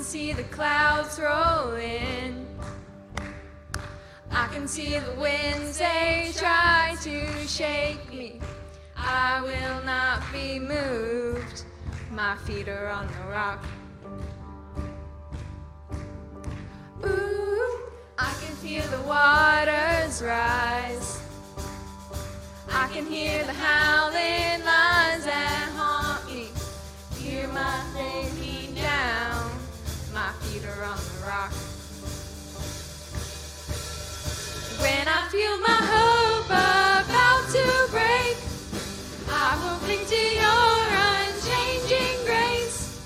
can see the clouds roll in. I can see the winds, they try to shake me. I will not be moved. My feet are on the rock. Ooh, I can feel the waters rise. I can hear the howling feel my hope about to break, I will cling to your unchanging grace.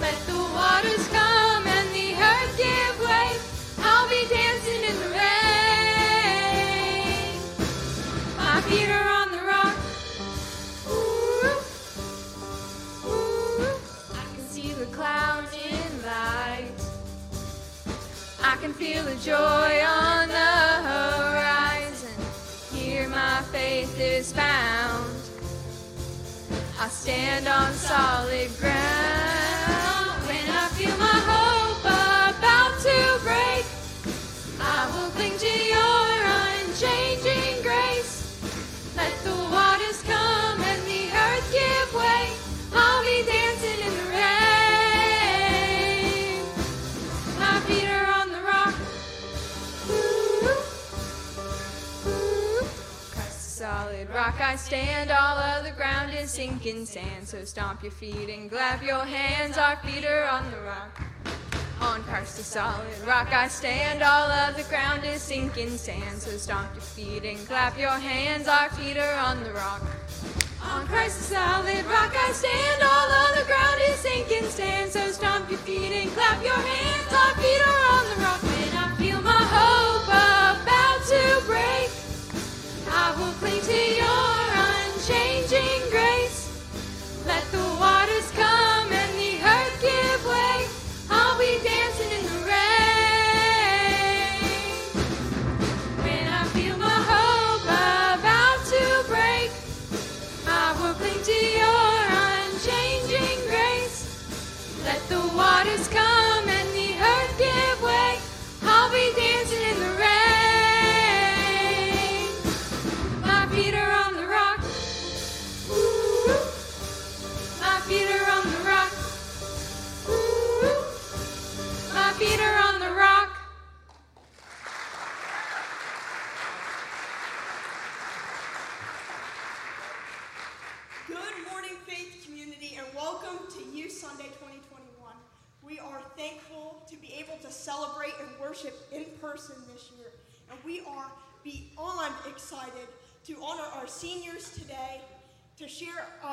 Let the waters come and the earth give way. I'll be dancing in the rain. My feet are on the rock. Ooh, ooh. I can see the clouds in light. I can feel the joy on the found. I stand on solid ground. When I feel my hope about to break, I will cling to your rock I stand. All other ground is sinking sand. So stomp your feet and clap your hands. Our feet are on the rock. On Christ the solid rock I stand. All other ground is sinking sand. So stomp your feet and clap your hands. Our feet are on the rock. On Christ the solid rock I stand. All other ground is sinking sand. So stomp your feet and clap your hands. Our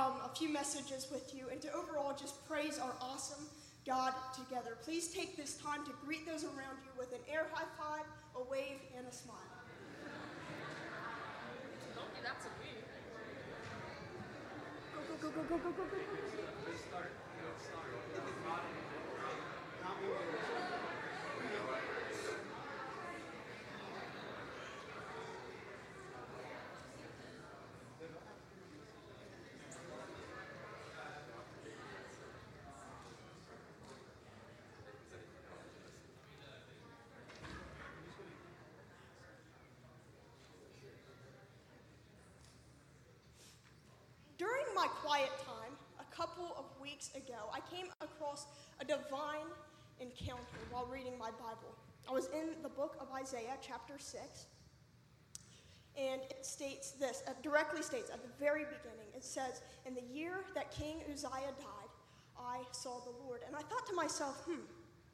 um, a few messages with you, and to overall just praise our awesome God together. Please take this time to greet those around you with an air high five, a wave, and a smile. Don't be that sweet. Go, go, go, go, go, go, go, go. During my quiet time, a couple of weeks ago, I came across a divine encounter while reading my Bible. I was in the book of Isaiah, chapter 6, and it states this, it directly states at the very beginning, it says, In the year that King Uzziah died, I saw the Lord. And I thought to myself, hmm,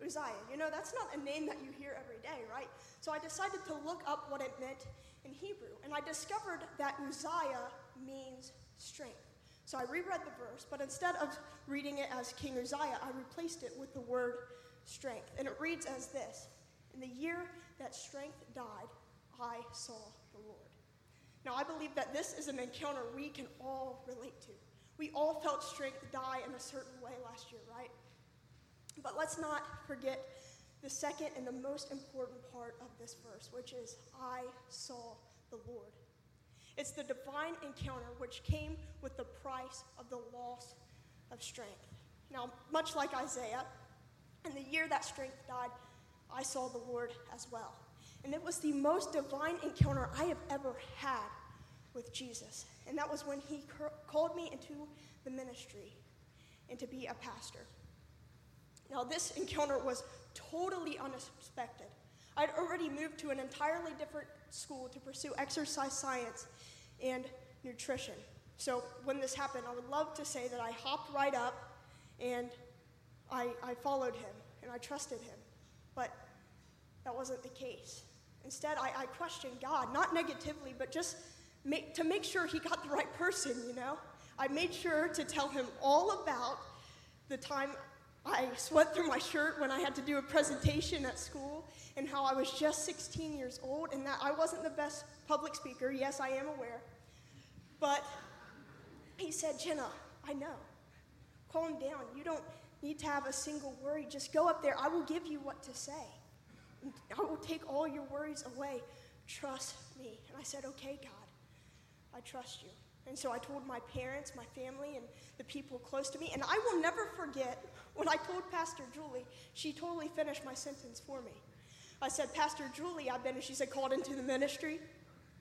Uzziah, you know, that's not a name that you hear every day, right? So I decided to look up what it meant in Hebrew, and I discovered that Uzziah means strength. So I reread the verse, but instead of reading it as King Uzziah, I replaced it with the word strength. And it reads as this In the year that strength died, I saw the Lord. Now, I believe that this is an encounter we can all relate to. We all felt strength die in a certain way last year, right? But let's not forget the second and the most important part of this verse, which is I saw the Lord. It's the divine encounter which came with the price of the loss of strength. Now, much like Isaiah, in the year that strength died, I saw the Lord as well. And it was the most divine encounter I have ever had with Jesus. And that was when he called me into the ministry and to be a pastor. Now, this encounter was totally unexpected. I'd already moved to an entirely different school to pursue exercise science and nutrition. So, when this happened, I would love to say that I hopped right up and I, I followed him and I trusted him. But that wasn't the case. Instead, I, I questioned God, not negatively, but just make, to make sure he got the right person, you know? I made sure to tell him all about the time I sweat through my shirt when I had to do a presentation at school and how I was just 16 years old and that I wasn't the best public speaker. Yes, I am aware. But he said, Jenna, I know. Calm down. You don't need to have a single worry. Just go up there. I will give you what to say. I will take all your worries away. Trust me. And I said, Okay, God, I trust you. And so I told my parents, my family, and the people close to me. And I will never forget when I told Pastor Julie, she totally finished my sentence for me. I said, Pastor Julie, I've been, and she said, called into the ministry.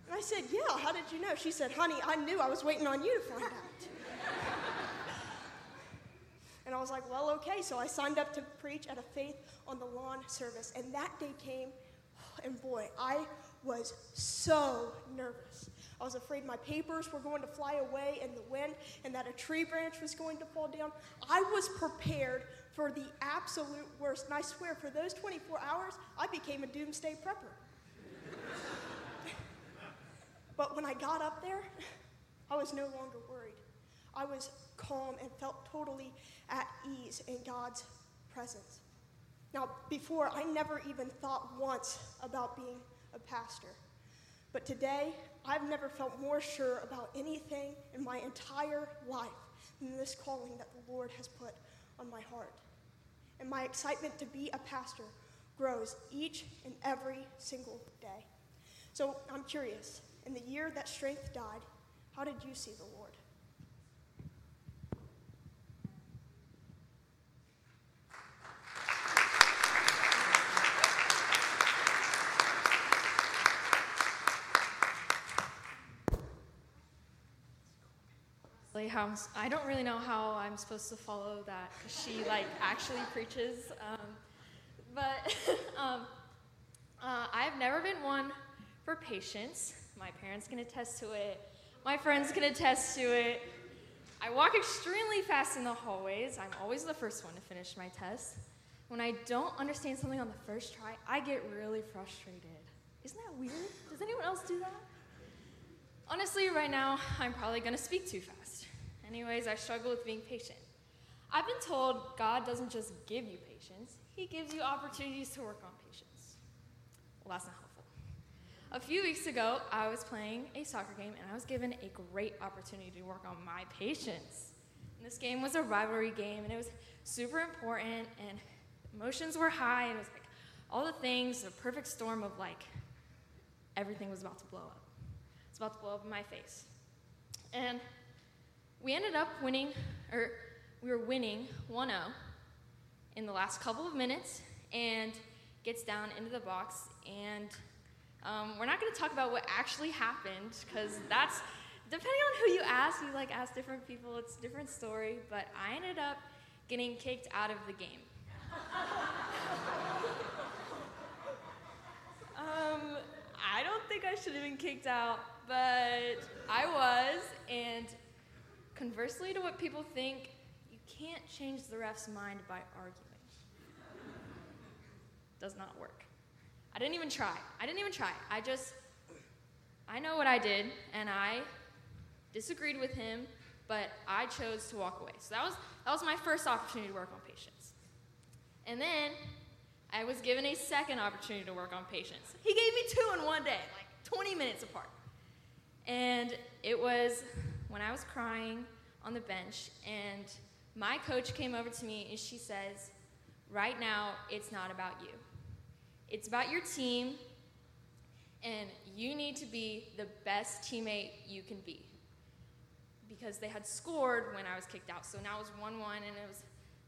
And I said, Yeah, how did you know? She said, Honey, I knew I was waiting on you to find out. and I was like, Well, okay. So I signed up to preach at a Faith on the Lawn service. And that day came, and boy, I was so nervous. I was afraid my papers were going to fly away in the wind and that a tree branch was going to fall down. I was prepared for the absolute worst. And I swear, for those 24 hours, I became a doomsday prepper. but when I got up there, I was no longer worried. I was calm and felt totally at ease in God's presence. Now, before, I never even thought once about being a pastor. But today, I've never felt more sure about anything in my entire life than this calling that the Lord has put on my heart. And my excitement to be a pastor grows each and every single day. So I'm curious in the year that strength died, how did you see the Lord? How I don't really know how I'm supposed to follow that because she like actually preaches. Um, but um, uh, I've never been one for patience. My parents can attest to it. My friends can attest to it. I walk extremely fast in the hallways. I'm always the first one to finish my test. When I don't understand something on the first try, I get really frustrated. Isn't that weird? Does anyone else do that? Honestly, right now, I'm probably going to speak too fast. Anyways, I struggle with being patient. I've been told God doesn't just give you patience, He gives you opportunities to work on patience. Well, that's not helpful. A few weeks ago, I was playing a soccer game and I was given a great opportunity to work on my patience. And this game was a rivalry game and it was super important and emotions were high and it was like all the things, a perfect storm of like everything was about to blow up. It's about to blow up in my face. And we ended up winning, or we were winning 1 0 in the last couple of minutes and gets down into the box. And um, we're not going to talk about what actually happened because that's depending on who you ask. You like ask different people, it's a different story. But I ended up getting kicked out of the game. um, I don't think I should have been kicked out, but I was, and Conversely to what people think, you can't change the ref's mind by arguing. Does not work. I didn't even try. I didn't even try. I just, I know what I did, and I disagreed with him, but I chose to walk away. So that was, that was my first opportunity to work on patience. And then I was given a second opportunity to work on patience. He gave me two in one day, like 20 minutes apart. And it was when I was crying on the bench, and my coach came over to me and she says, Right now, it's not about you. It's about your team, and you need to be the best teammate you can be. Because they had scored when I was kicked out, so now it was 1 1, and it was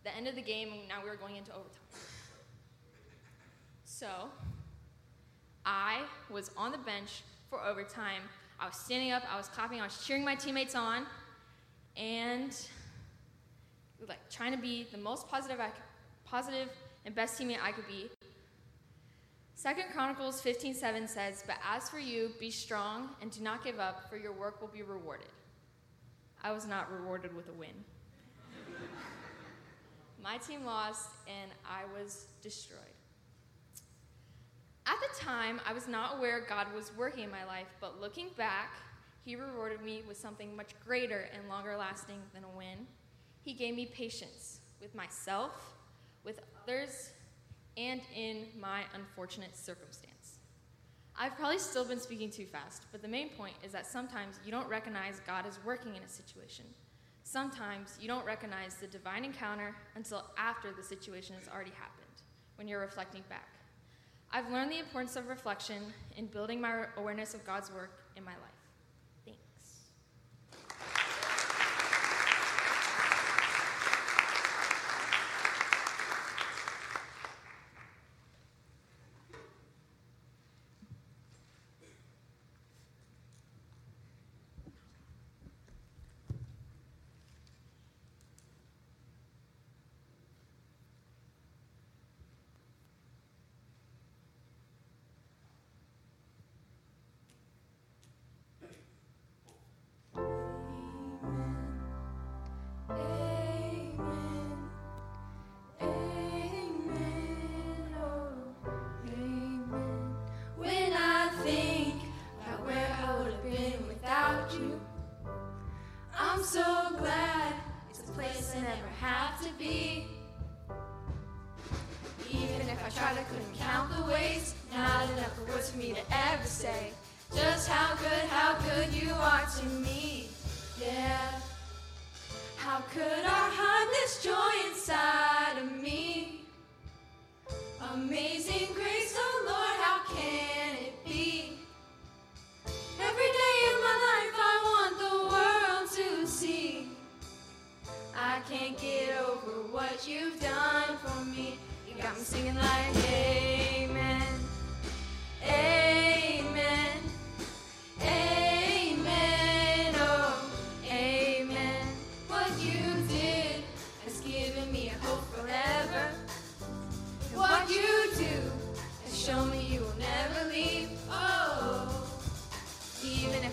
the end of the game, and now we were going into overtime. So, I was on the bench for overtime. I was standing up, I was clapping, I was cheering my teammates on, and like trying to be the most positive, I, positive and best teammate I could be. Second Chronicles 15:7 says, "But as for you, be strong and do not give up, for your work will be rewarded." I was not rewarded with a win. My team lost and I was destroyed. At the time, I was not aware God was working in my life, but looking back, He rewarded me with something much greater and longer lasting than a win. He gave me patience with myself, with others, and in my unfortunate circumstance. I've probably still been speaking too fast, but the main point is that sometimes you don't recognize God is working in a situation. Sometimes you don't recognize the divine encounter until after the situation has already happened, when you're reflecting back. I've learned the importance of reflection in building my awareness of God's work in my life.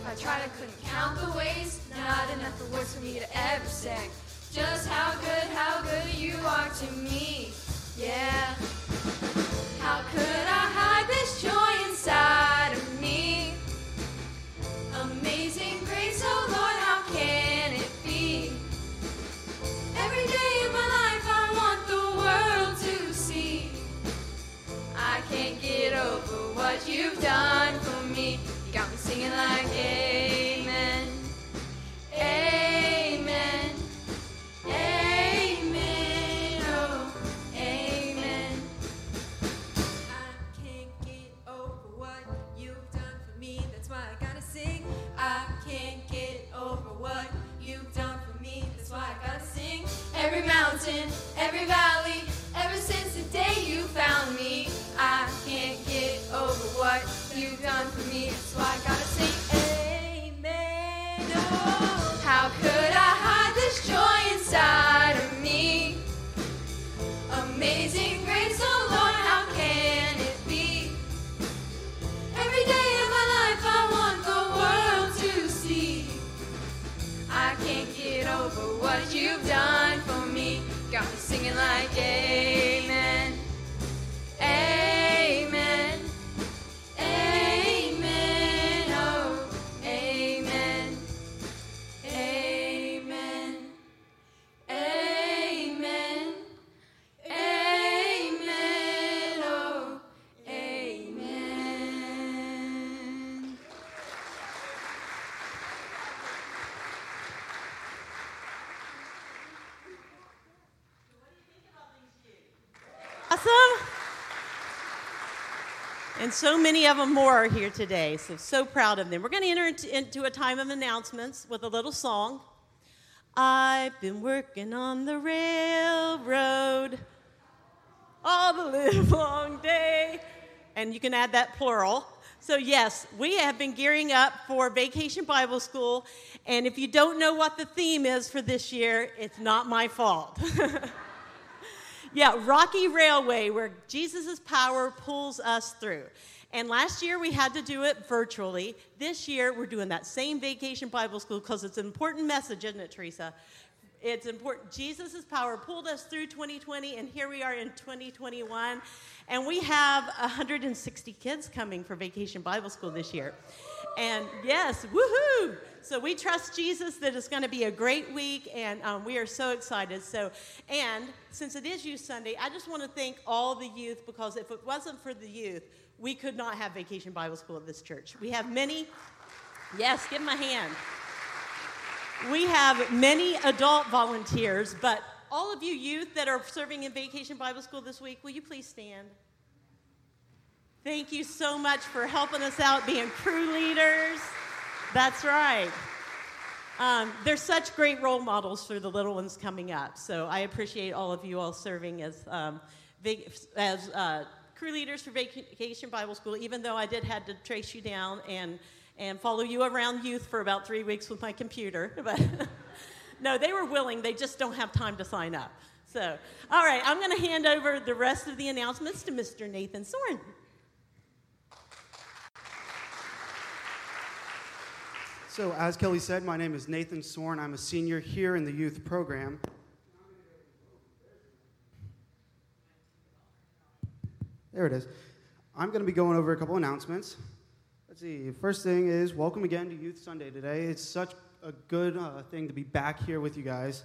If I tried, I couldn't count the ways, not enough the words for me to ever say. Just how good, how good you are to me. Yeah. How could And so many of them more are here today, so so proud of them. We're going to enter into, into a time of announcements with a little song. I've been working on the railroad all the live long day. And you can add that plural. So, yes, we have been gearing up for Vacation Bible School. And if you don't know what the theme is for this year, it's not my fault. yeah, Rocky Railway, where Jesus' power pulls us through. And last year we had to do it virtually. This year we're doing that same Vacation Bible School because it's an important message, isn't it, Teresa? It's important. Jesus' power pulled us through 2020, and here we are in 2021. And we have 160 kids coming for Vacation Bible School this year. And yes, woohoo! So we trust Jesus that it's going to be a great week, and um, we are so excited. So, and since it is Youth Sunday, I just want to thank all the youth because if it wasn't for the youth, we could not have Vacation Bible School at this church. We have many. Yes, give them a hand. We have many adult volunteers, but all of you youth that are serving in Vacation Bible School this week, will you please stand? Thank you so much for helping us out being crew leaders. That's right. Um, they're such great role models for the little ones coming up. So I appreciate all of you all serving as, um, as uh, crew leaders for Vacation Bible School, even though I did had to trace you down and and follow you around youth for about three weeks with my computer. But no, they were willing, they just don't have time to sign up. So, all right, I'm going to hand over the rest of the announcements to Mr. Nathan Soren. So, as Kelly said, my name is Nathan Soren. I'm a senior here in the youth program. There it is. I'm going to be going over a couple announcements. Let's see. First thing is welcome again to Youth Sunday today. It's such a good uh, thing to be back here with you guys.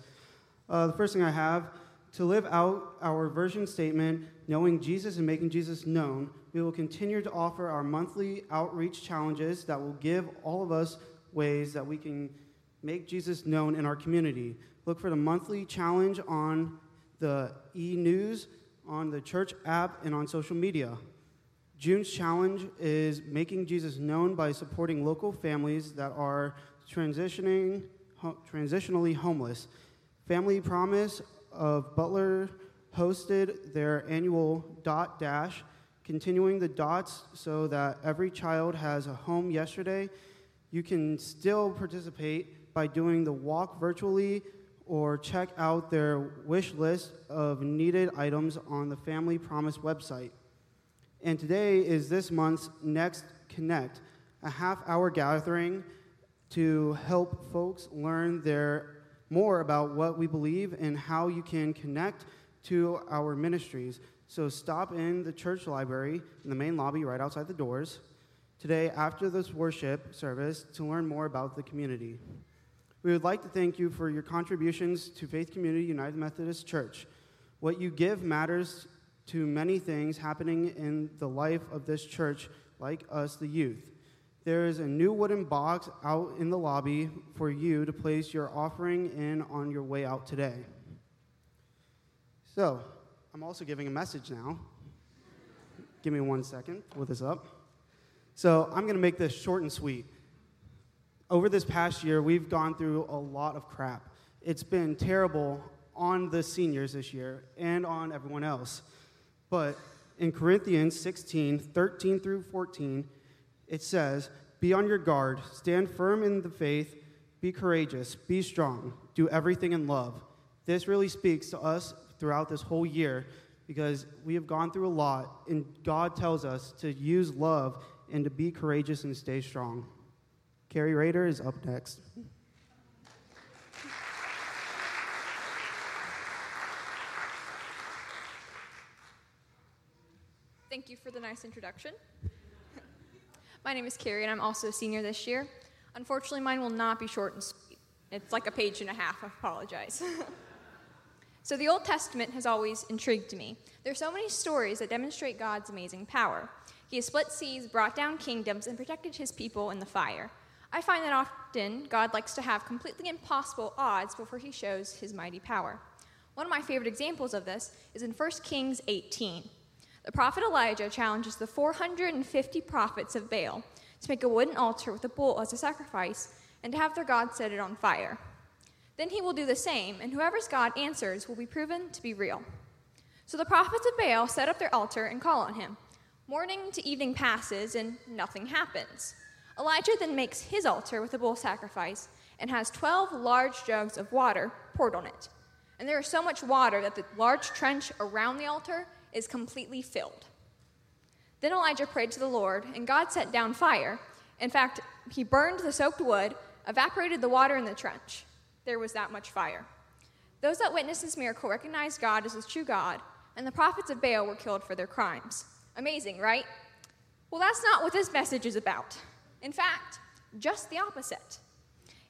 Uh, the first thing I have to live out our version statement, knowing Jesus and making Jesus known, we will continue to offer our monthly outreach challenges that will give all of us ways that we can make Jesus known in our community. Look for the monthly challenge on the e news, on the church app, and on social media. June's challenge is making Jesus known by supporting local families that are transitioning, ho- transitionally homeless. Family Promise of Butler hosted their annual Dot Dash, continuing the dots so that every child has a home yesterday. You can still participate by doing the walk virtually or check out their wish list of needed items on the Family Promise website. And today is this month's Next Connect, a half hour gathering to help folks learn their, more about what we believe and how you can connect to our ministries. So stop in the church library in the main lobby right outside the doors today after this worship service to learn more about the community. We would like to thank you for your contributions to Faith Community United Methodist Church. What you give matters to many things happening in the life of this church, like us, the youth. There is a new wooden box out in the lobby for you to place your offering in on your way out today. So, I'm also giving a message now. Give me one second, pull this up. So, I'm going to make this short and sweet. Over this past year, we've gone through a lot of crap. It's been terrible on the seniors this year and on everyone else. But in Corinthians 16, 13 through 14, it says, Be on your guard, stand firm in the faith, be courageous, be strong, do everything in love. This really speaks to us throughout this whole year because we have gone through a lot, and God tells us to use love and to be courageous and stay strong. Carrie Rader is up next. Thank you for the nice introduction. My name is Carrie, and I'm also a senior this year. Unfortunately, mine will not be short and sweet. It's like a page and a half. I apologize. so, the Old Testament has always intrigued me. There are so many stories that demonstrate God's amazing power. He has split seas, brought down kingdoms, and protected his people in the fire. I find that often God likes to have completely impossible odds before he shows his mighty power. One of my favorite examples of this is in 1 Kings 18. The prophet Elijah challenges the 450 prophets of Baal to make a wooden altar with a bull as a sacrifice and to have their God set it on fire. Then he will do the same, and whoever's God answers will be proven to be real. So the prophets of Baal set up their altar and call on him. Morning to evening passes, and nothing happens. Elijah then makes his altar with a bull sacrifice and has 12 large jugs of water poured on it. And there is so much water that the large trench around the altar is completely filled. Then Elijah prayed to the Lord, and God set down fire. In fact, he burned the soaked wood, evaporated the water in the trench. There was that much fire. Those that witnessed this miracle recognized God as the true God, and the prophets of Baal were killed for their crimes. Amazing, right? Well, that's not what this message is about. In fact, just the opposite.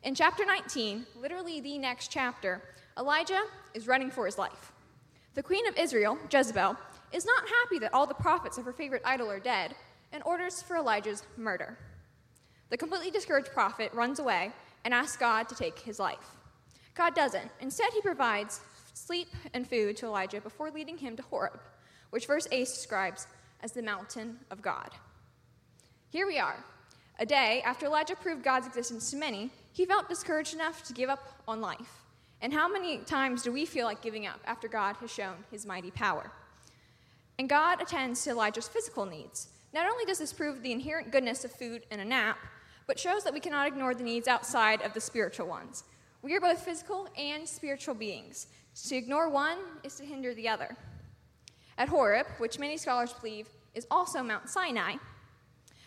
In chapter 19, literally the next chapter, Elijah is running for his life. The queen of Israel, Jezebel, is not happy that all the prophets of her favorite idol are dead and orders for Elijah's murder. The completely discouraged prophet runs away and asks God to take his life. God doesn't. Instead, he provides sleep and food to Elijah before leading him to Horeb, which verse 8 describes as the mountain of God. Here we are, a day after Elijah proved God's existence to many, he felt discouraged enough to give up on life. And how many times do we feel like giving up after God has shown his mighty power? And God attends to Elijah's physical needs. Not only does this prove the inherent goodness of food and a nap, but shows that we cannot ignore the needs outside of the spiritual ones. We are both physical and spiritual beings. To ignore one is to hinder the other. At Horeb, which many scholars believe is also Mount Sinai,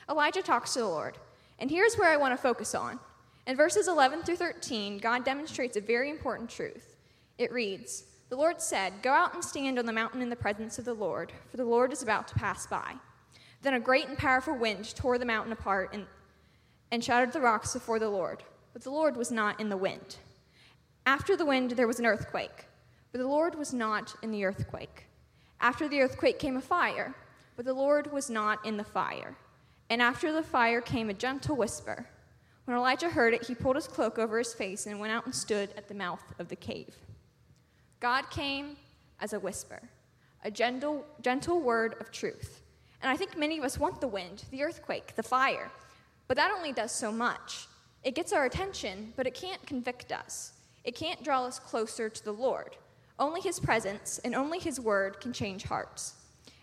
Elijah talks to the Lord. And here's where I want to focus on. In verses 11 through 13, God demonstrates a very important truth. It reads The Lord said, Go out and stand on the mountain in the presence of the Lord, for the Lord is about to pass by. Then a great and powerful wind tore the mountain apart and, and shattered the rocks before the Lord. But the Lord was not in the wind. After the wind, there was an earthquake, but the Lord was not in the earthquake. After the earthquake came a fire, but the Lord was not in the fire. And after the fire came a gentle whisper. When Elijah heard it, he pulled his cloak over his face and went out and stood at the mouth of the cave. God came as a whisper, a gentle, gentle word of truth. And I think many of us want the wind, the earthquake, the fire. But that only does so much. It gets our attention, but it can't convict us. It can't draw us closer to the Lord. Only His presence and only His word can change hearts.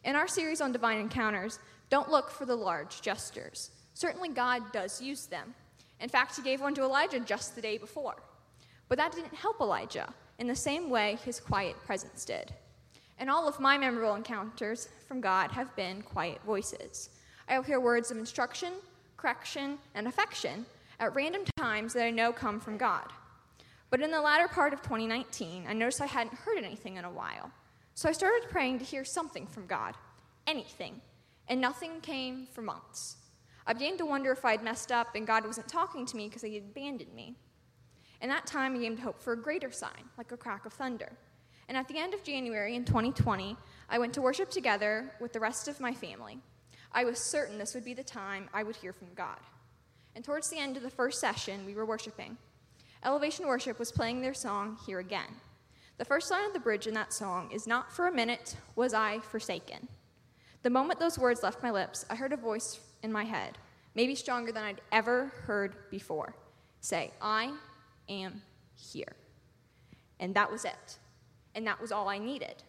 In our series on divine encounters, don't look for the large gestures. Certainly, God does use them. In fact, He gave one to Elijah just the day before. But that didn't help Elijah in the same way His quiet presence did. And all of my memorable encounters from God have been quiet voices. I will hear words of instruction, correction, and affection at random times that I know come from God. But in the latter part of 2019, I noticed I hadn't heard anything in a while. So I started praying to hear something from God, anything, and nothing came for months. I began to wonder if I'd messed up and God wasn't talking to me because he'd abandoned me. In that time, I began to hope for a greater sign, like a crack of thunder. And at the end of January in 2020, I went to worship together with the rest of my family. I was certain this would be the time I would hear from God. And towards the end of the first session, we were worshiping. Elevation Worship was playing their song Here Again. The first line of the bridge in that song is Not for a minute was I forsaken. The moment those words left my lips, I heard a voice in my head, maybe stronger than I'd ever heard before, say, I am here. And that was it. And that was all I needed.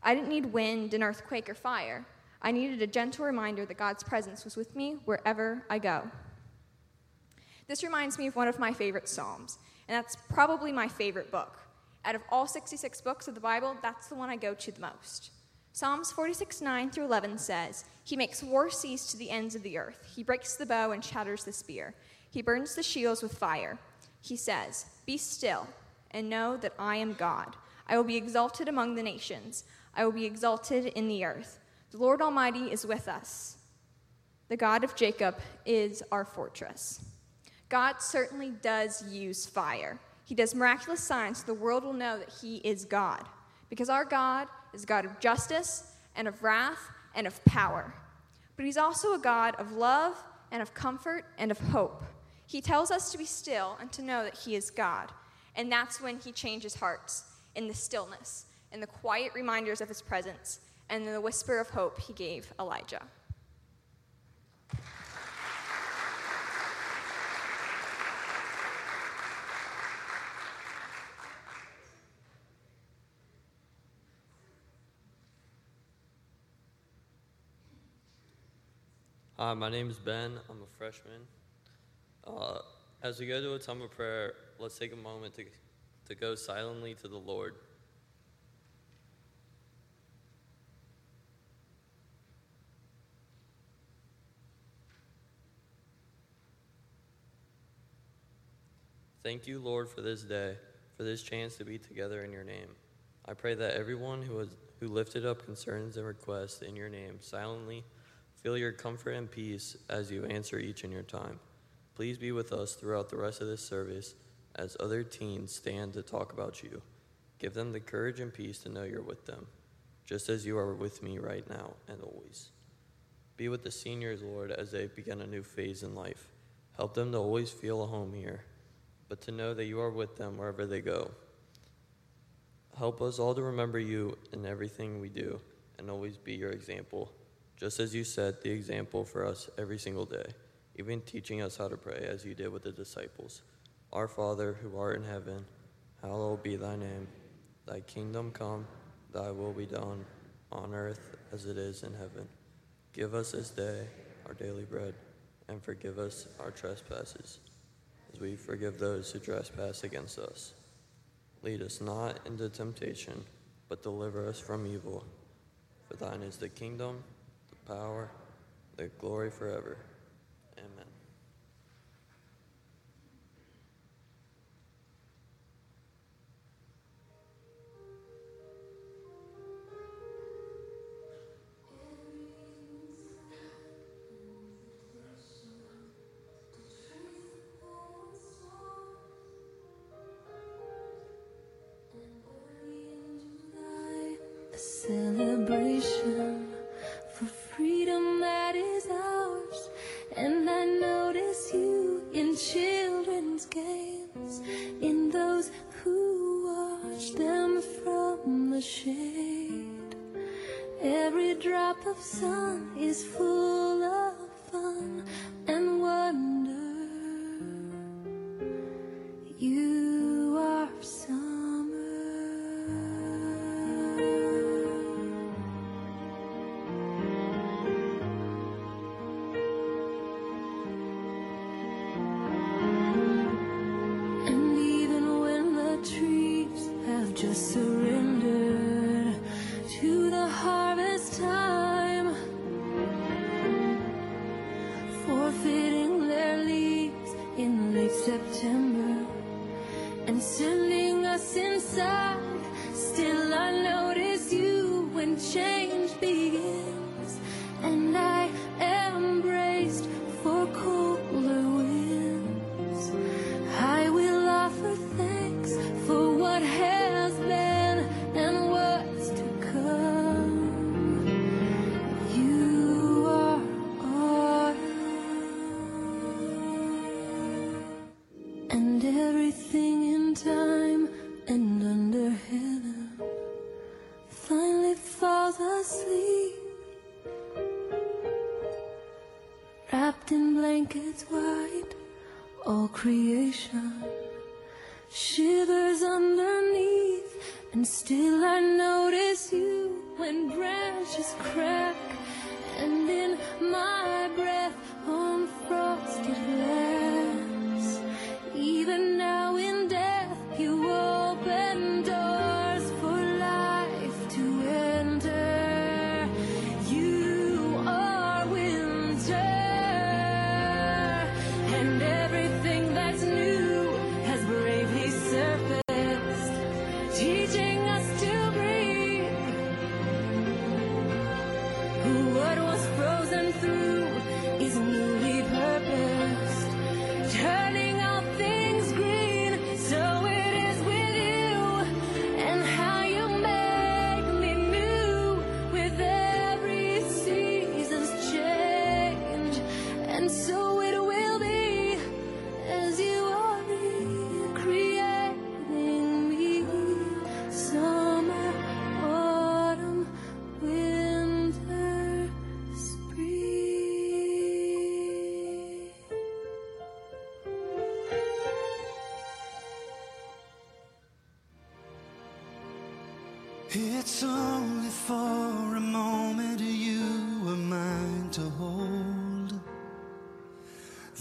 I didn't need wind, an earthquake, or fire. I needed a gentle reminder that God's presence was with me wherever I go. This reminds me of one of my favorite Psalms, and that's probably my favorite book. Out of all 66 books of the Bible, that's the one I go to the most. Psalms 46, 9 through 11 says, He makes war cease to the ends of the earth. He breaks the bow and shatters the spear. He burns the shields with fire. He says, Be still and know that I am God. I will be exalted among the nations. I will be exalted in the earth. The Lord Almighty is with us. The God of Jacob is our fortress. God certainly does use fire. He does miraculous signs so the world will know that He is God. Because our God is a God of justice and of wrath and of power. But He's also a God of love and of comfort and of hope. He tells us to be still and to know that He is God. And that's when He changes hearts in the stillness, in the quiet reminders of His presence, and in the whisper of hope He gave Elijah. Hi, my name is Ben. I'm a freshman. Uh, as we go to a time of prayer, let's take a moment to, to go silently to the Lord. Thank you, Lord, for this day, for this chance to be together in your name. I pray that everyone who, has, who lifted up concerns and requests in your name silently feel your comfort and peace as you answer each in your time. Please be with us throughout the rest of this service as other teens stand to talk about you. Give them the courage and peace to know you're with them, just as you are with me right now and always. Be with the seniors, Lord, as they begin a new phase in life. Help them to always feel a home here but to know that you are with them wherever they go. Help us all to remember you in everything we do and always be your example, just as you set the example for us every single day, even teaching us how to pray as you did with the disciples. Our Father, who art in heaven, hallowed be thy name. Thy kingdom come, thy will be done, on earth as it is in heaven. Give us this day our daily bread, and forgive us our trespasses as we forgive those who trespass against us. Lead us not into temptation, but deliver us from evil. For thine is the kingdom, power, the glory forever.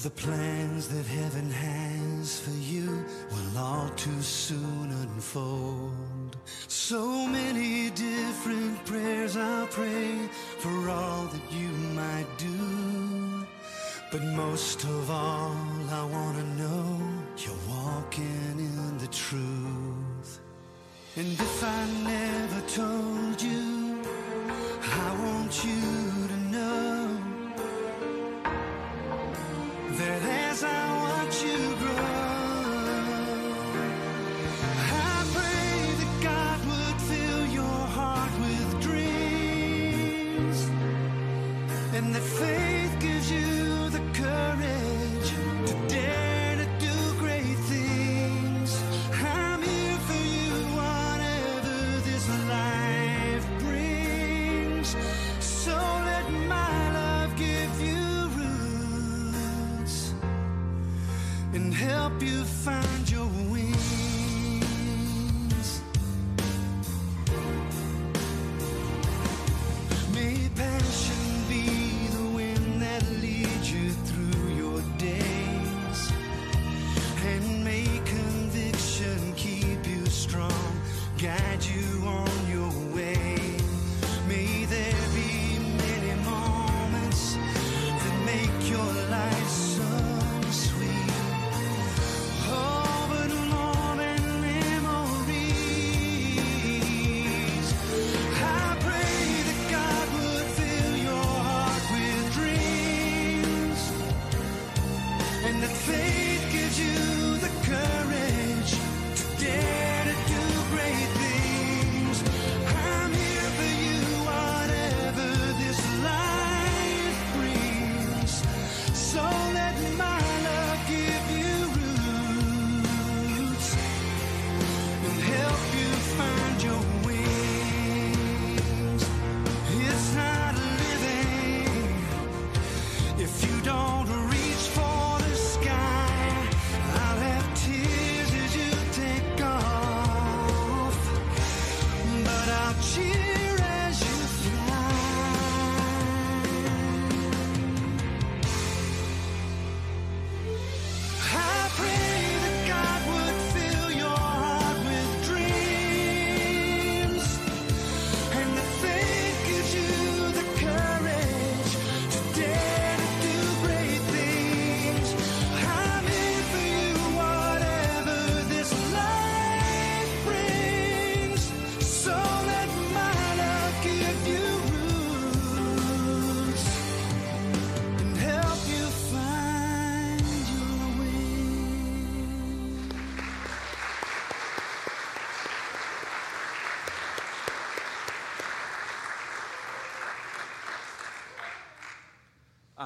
The plans that heaven has for you will all too soon unfold. So many different prayers I'll pray for all that you might do. But most of all, I want to know you're walking in the truth. And if I never told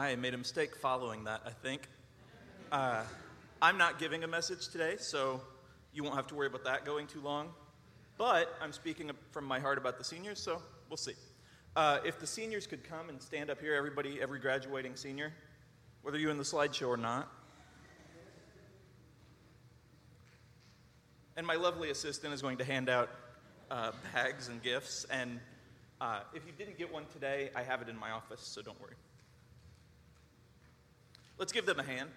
I made a mistake following that, I think. Uh, I'm not giving a message today, so you won't have to worry about that going too long. But I'm speaking from my heart about the seniors, so we'll see. Uh, if the seniors could come and stand up here, everybody, every graduating senior, whether you're in the slideshow or not. And my lovely assistant is going to hand out uh, bags and gifts. And uh, if you didn't get one today, I have it in my office, so don't worry. Let's give them a hand.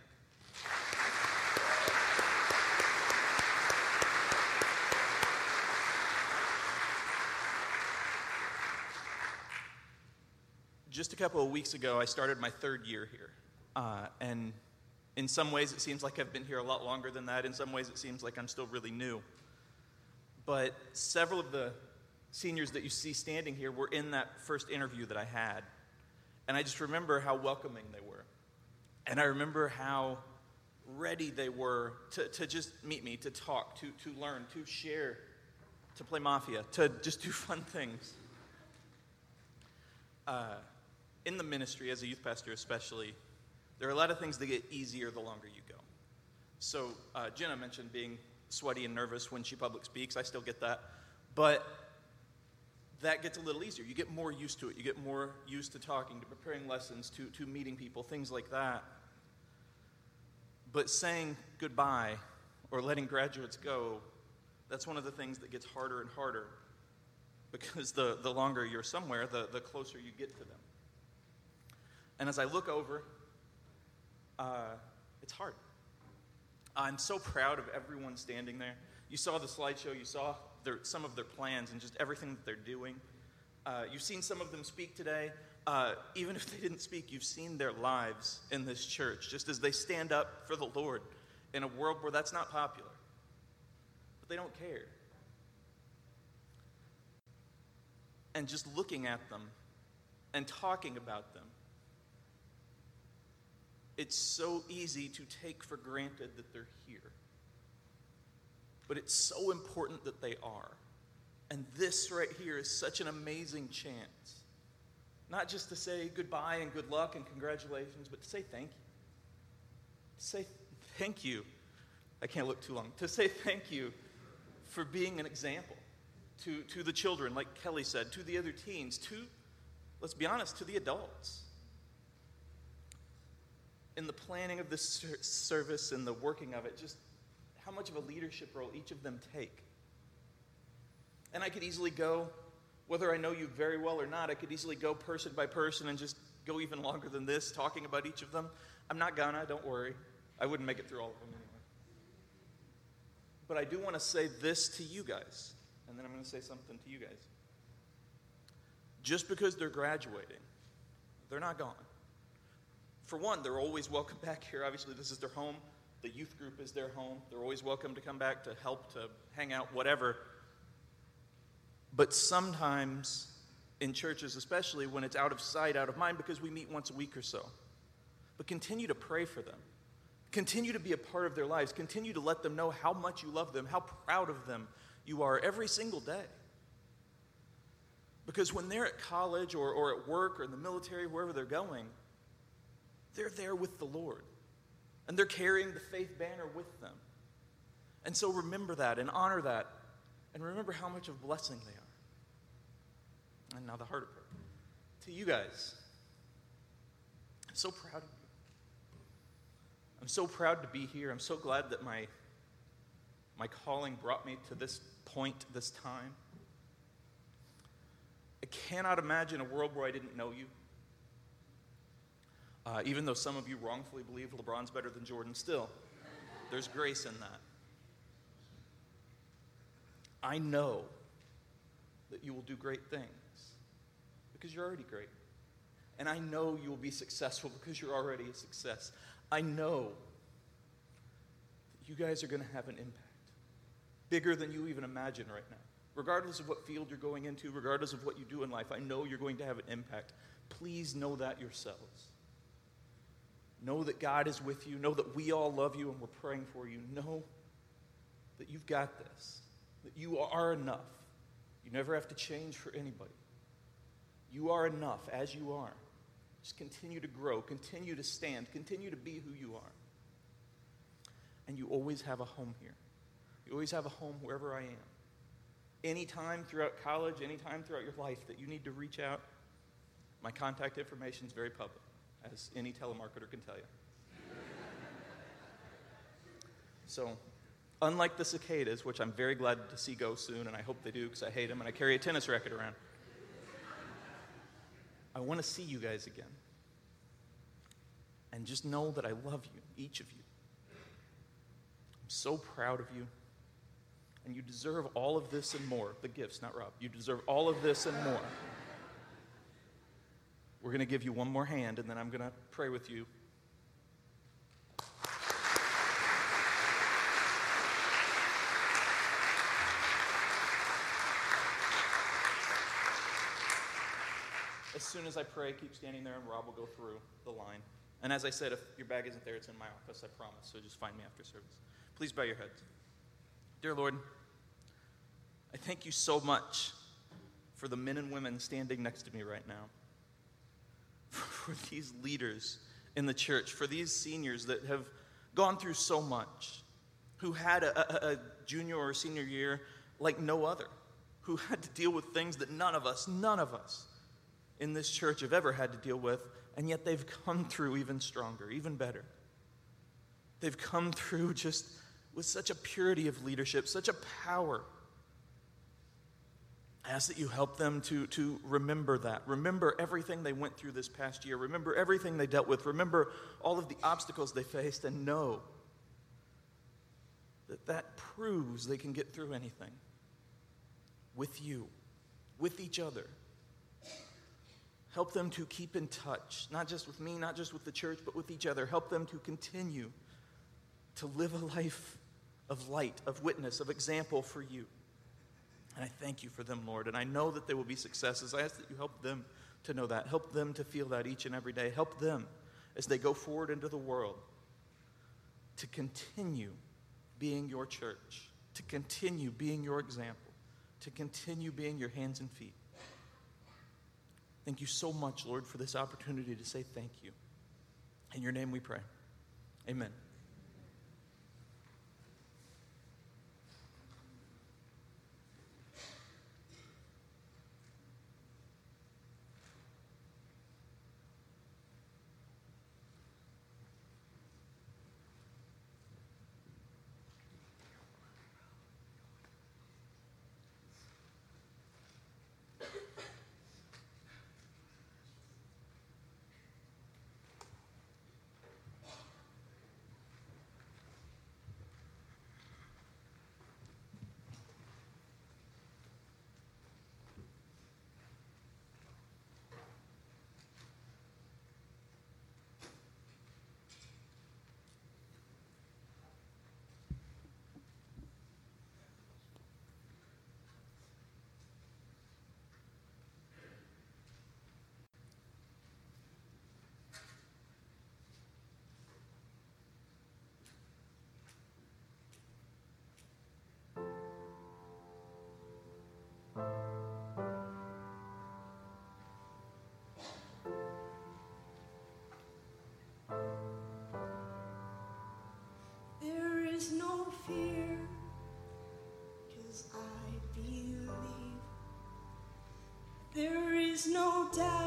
Just a couple of weeks ago, I started my third year here. Uh, and in some ways, it seems like I've been here a lot longer than that. In some ways, it seems like I'm still really new. But several of the seniors that you see standing here were in that first interview that I had. And I just remember how welcoming they were. And I remember how ready they were to, to just meet me, to talk, to, to learn, to share, to play Mafia, to just do fun things. Uh, in the ministry, as a youth pastor especially, there are a lot of things that get easier the longer you go. So, uh, Jenna mentioned being sweaty and nervous when she public speaks. I still get that. But that gets a little easier. You get more used to it. You get more used to talking, to preparing lessons, to, to meeting people, things like that. But saying goodbye or letting graduates go, that's one of the things that gets harder and harder because the, the longer you're somewhere, the, the closer you get to them. And as I look over uh, it's hard. I'm so proud of everyone standing there. You saw the slideshow, you saw their, some of their plans and just everything that they're doing. Uh, you've seen some of them speak today. Uh, even if they didn't speak, you've seen their lives in this church, just as they stand up for the Lord in a world where that's not popular. But they don't care. And just looking at them and talking about them, it's so easy to take for granted that they're here. But it's so important that they are. And this right here is such an amazing chance. Not just to say goodbye and good luck and congratulations, but to say thank you. To say thank you. I can't look too long. To say thank you for being an example to, to the children, like Kelly said, to the other teens, to, let's be honest, to the adults. In the planning of this service and the working of it, just how much of a leadership role each of them take. And I could easily go, whether I know you very well or not, I could easily go person by person and just go even longer than this, talking about each of them. I'm not gonna, don't worry. I wouldn't make it through all of them anyway. But I do want to say this to you guys, and then I'm going to say something to you guys. Just because they're graduating, they're not gone. For one, they're always welcome back here. Obviously, this is their home. The youth group is their home. They're always welcome to come back to help, to hang out, whatever. But sometimes in churches, especially when it's out of sight, out of mind, because we meet once a week or so. But continue to pray for them. Continue to be a part of their lives. Continue to let them know how much you love them, how proud of them you are every single day. Because when they're at college or, or at work or in the military, wherever they're going, they're there with the Lord. And they're carrying the faith banner with them. And so remember that and honor that. And remember how much of blessing they are. And now the harder part. To you guys, I'm so proud of you. I'm so proud to be here. I'm so glad that my, my calling brought me to this point, this time. I cannot imagine a world where I didn't know you. Uh, even though some of you wrongfully believe LeBron's better than Jordan, still, there's grace in that. I know that you will do great things because you're already great. And I know you will be successful because you're already a success. I know that you guys are going to have an impact bigger than you even imagine right now. Regardless of what field you're going into, regardless of what you do in life, I know you're going to have an impact. Please know that yourselves. Know that God is with you. Know that we all love you and we're praying for you. Know that you've got this, that you are enough. You never have to change for anybody. You are enough as you are. Just continue to grow, continue to stand, continue to be who you are. And you always have a home here. You always have a home wherever I am. Anytime throughout college, anytime throughout your life that you need to reach out, my contact information is very public, as any telemarketer can tell you. so, unlike the cicadas, which I'm very glad to see go soon, and I hope they do because I hate them and I carry a tennis racket around. I want to see you guys again. And just know that I love you, each of you. I'm so proud of you. And you deserve all of this and more. The gifts, not Rob. You deserve all of this and more. We're going to give you one more hand, and then I'm going to pray with you. Soon as I pray, keep standing there, and Rob will go through the line. And as I said, if your bag isn't there, it's in my office, I promise. So just find me after service. Please bow your heads. Dear Lord, I thank you so much for the men and women standing next to me right now, for these leaders in the church, for these seniors that have gone through so much, who had a, a, a junior or senior year like no other, who had to deal with things that none of us, none of us in this church have ever had to deal with, and yet they've come through even stronger, even better. They've come through just with such a purity of leadership, such a power. I ask that you help them to, to remember that. Remember everything they went through this past year. Remember everything they dealt with. Remember all of the obstacles they faced and know that that proves they can get through anything with you, with each other. Help them to keep in touch, not just with me, not just with the church, but with each other. Help them to continue to live a life of light, of witness, of example for you. And I thank you for them, Lord. And I know that they will be successes. I ask that you help them to know that. Help them to feel that each and every day. Help them as they go forward into the world to continue being your church, to continue being your example, to continue being your hands and feet. Thank you so much, Lord, for this opportunity to say thank you. In your name we pray. Amen. Is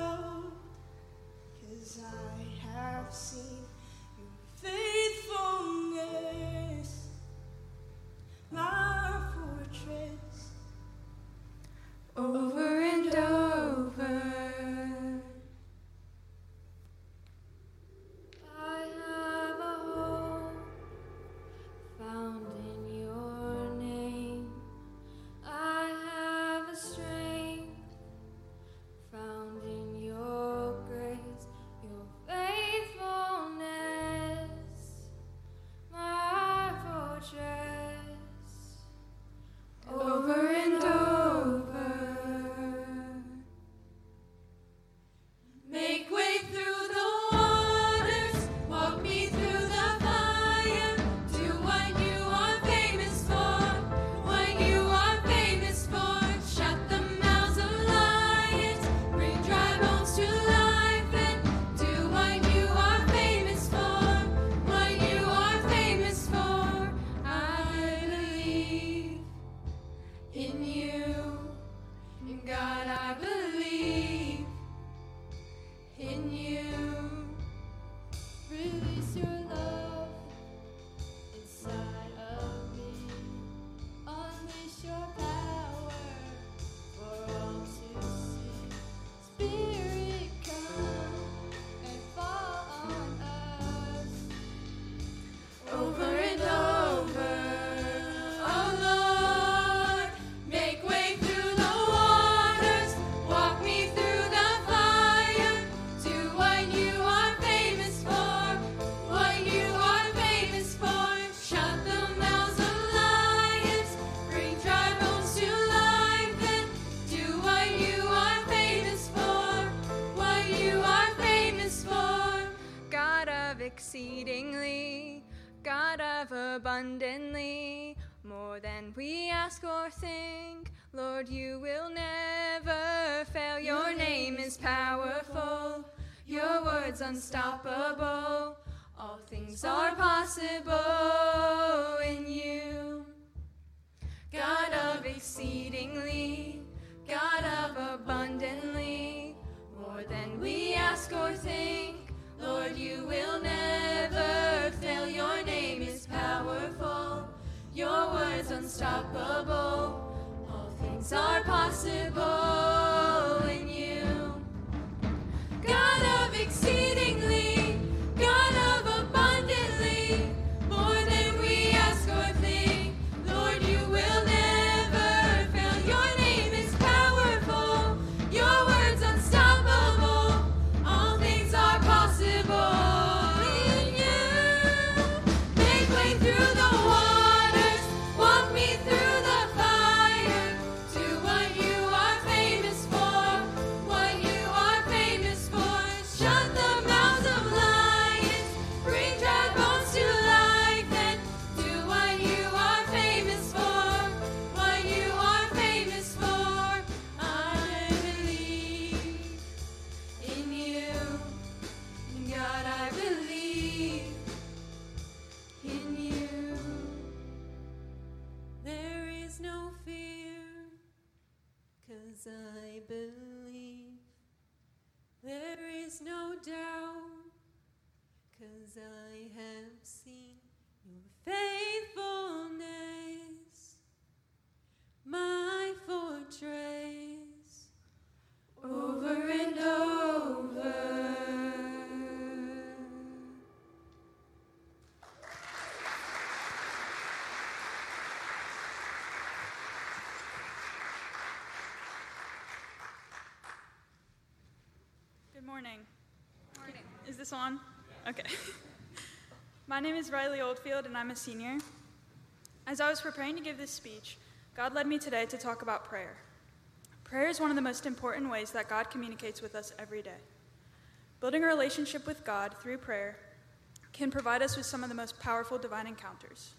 unstoppable. All things are possible in you. God of exceedingly, God of abundantly, more than we ask or think. Lord, you will never fail. Your name is powerful, your words unstoppable. All things are possible. Morning. Morning. Is this on? Okay. My name is Riley Oldfield, and I'm a senior. As I was preparing to give this speech, God led me today to talk about prayer. Prayer is one of the most important ways that God communicates with us every day. Building a relationship with God through prayer can provide us with some of the most powerful divine encounters.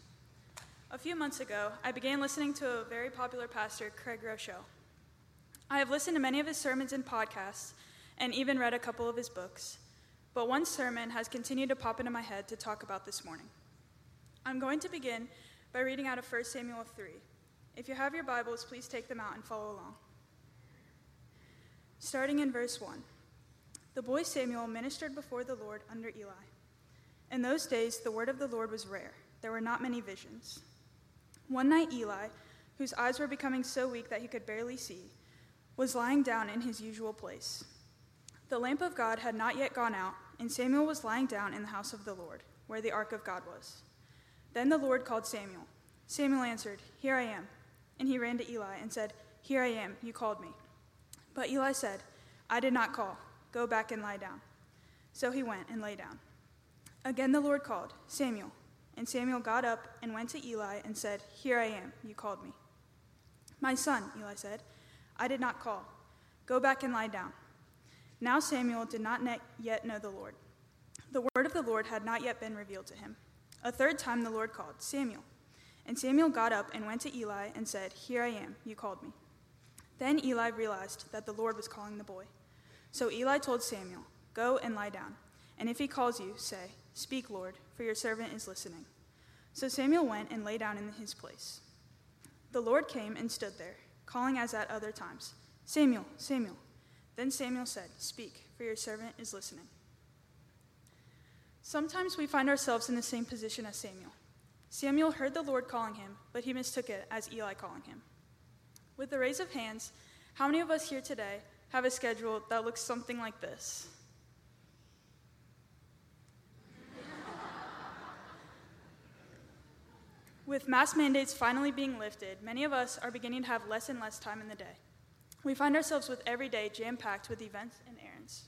A few months ago, I began listening to a very popular pastor, Craig Groeschel. I have listened to many of his sermons and podcasts, and even read a couple of his books, but one sermon has continued to pop into my head to talk about this morning. I'm going to begin by reading out of 1 Samuel 3. If you have your Bibles, please take them out and follow along. Starting in verse 1 The boy Samuel ministered before the Lord under Eli. In those days, the word of the Lord was rare, there were not many visions. One night, Eli, whose eyes were becoming so weak that he could barely see, was lying down in his usual place. The lamp of God had not yet gone out, and Samuel was lying down in the house of the Lord, where the ark of God was. Then the Lord called Samuel. Samuel answered, Here I am. And he ran to Eli and said, Here I am, you called me. But Eli said, I did not call. Go back and lie down. So he went and lay down. Again the Lord called, Samuel. And Samuel got up and went to Eli and said, Here I am, you called me. My son, Eli said, I did not call. Go back and lie down. Now Samuel did not yet know the Lord. The word of the Lord had not yet been revealed to him. A third time the Lord called, Samuel. And Samuel got up and went to Eli and said, Here I am, you called me. Then Eli realized that the Lord was calling the boy. So Eli told Samuel, Go and lie down. And if he calls you, say, Speak, Lord, for your servant is listening. So Samuel went and lay down in his place. The Lord came and stood there, calling as at other times, Samuel, Samuel. Then Samuel said, Speak, for your servant is listening. Sometimes we find ourselves in the same position as Samuel. Samuel heard the Lord calling him, but he mistook it as Eli calling him. With the raise of hands, how many of us here today have a schedule that looks something like this? With mask mandates finally being lifted, many of us are beginning to have less and less time in the day. We find ourselves with every day jam packed with events and errands.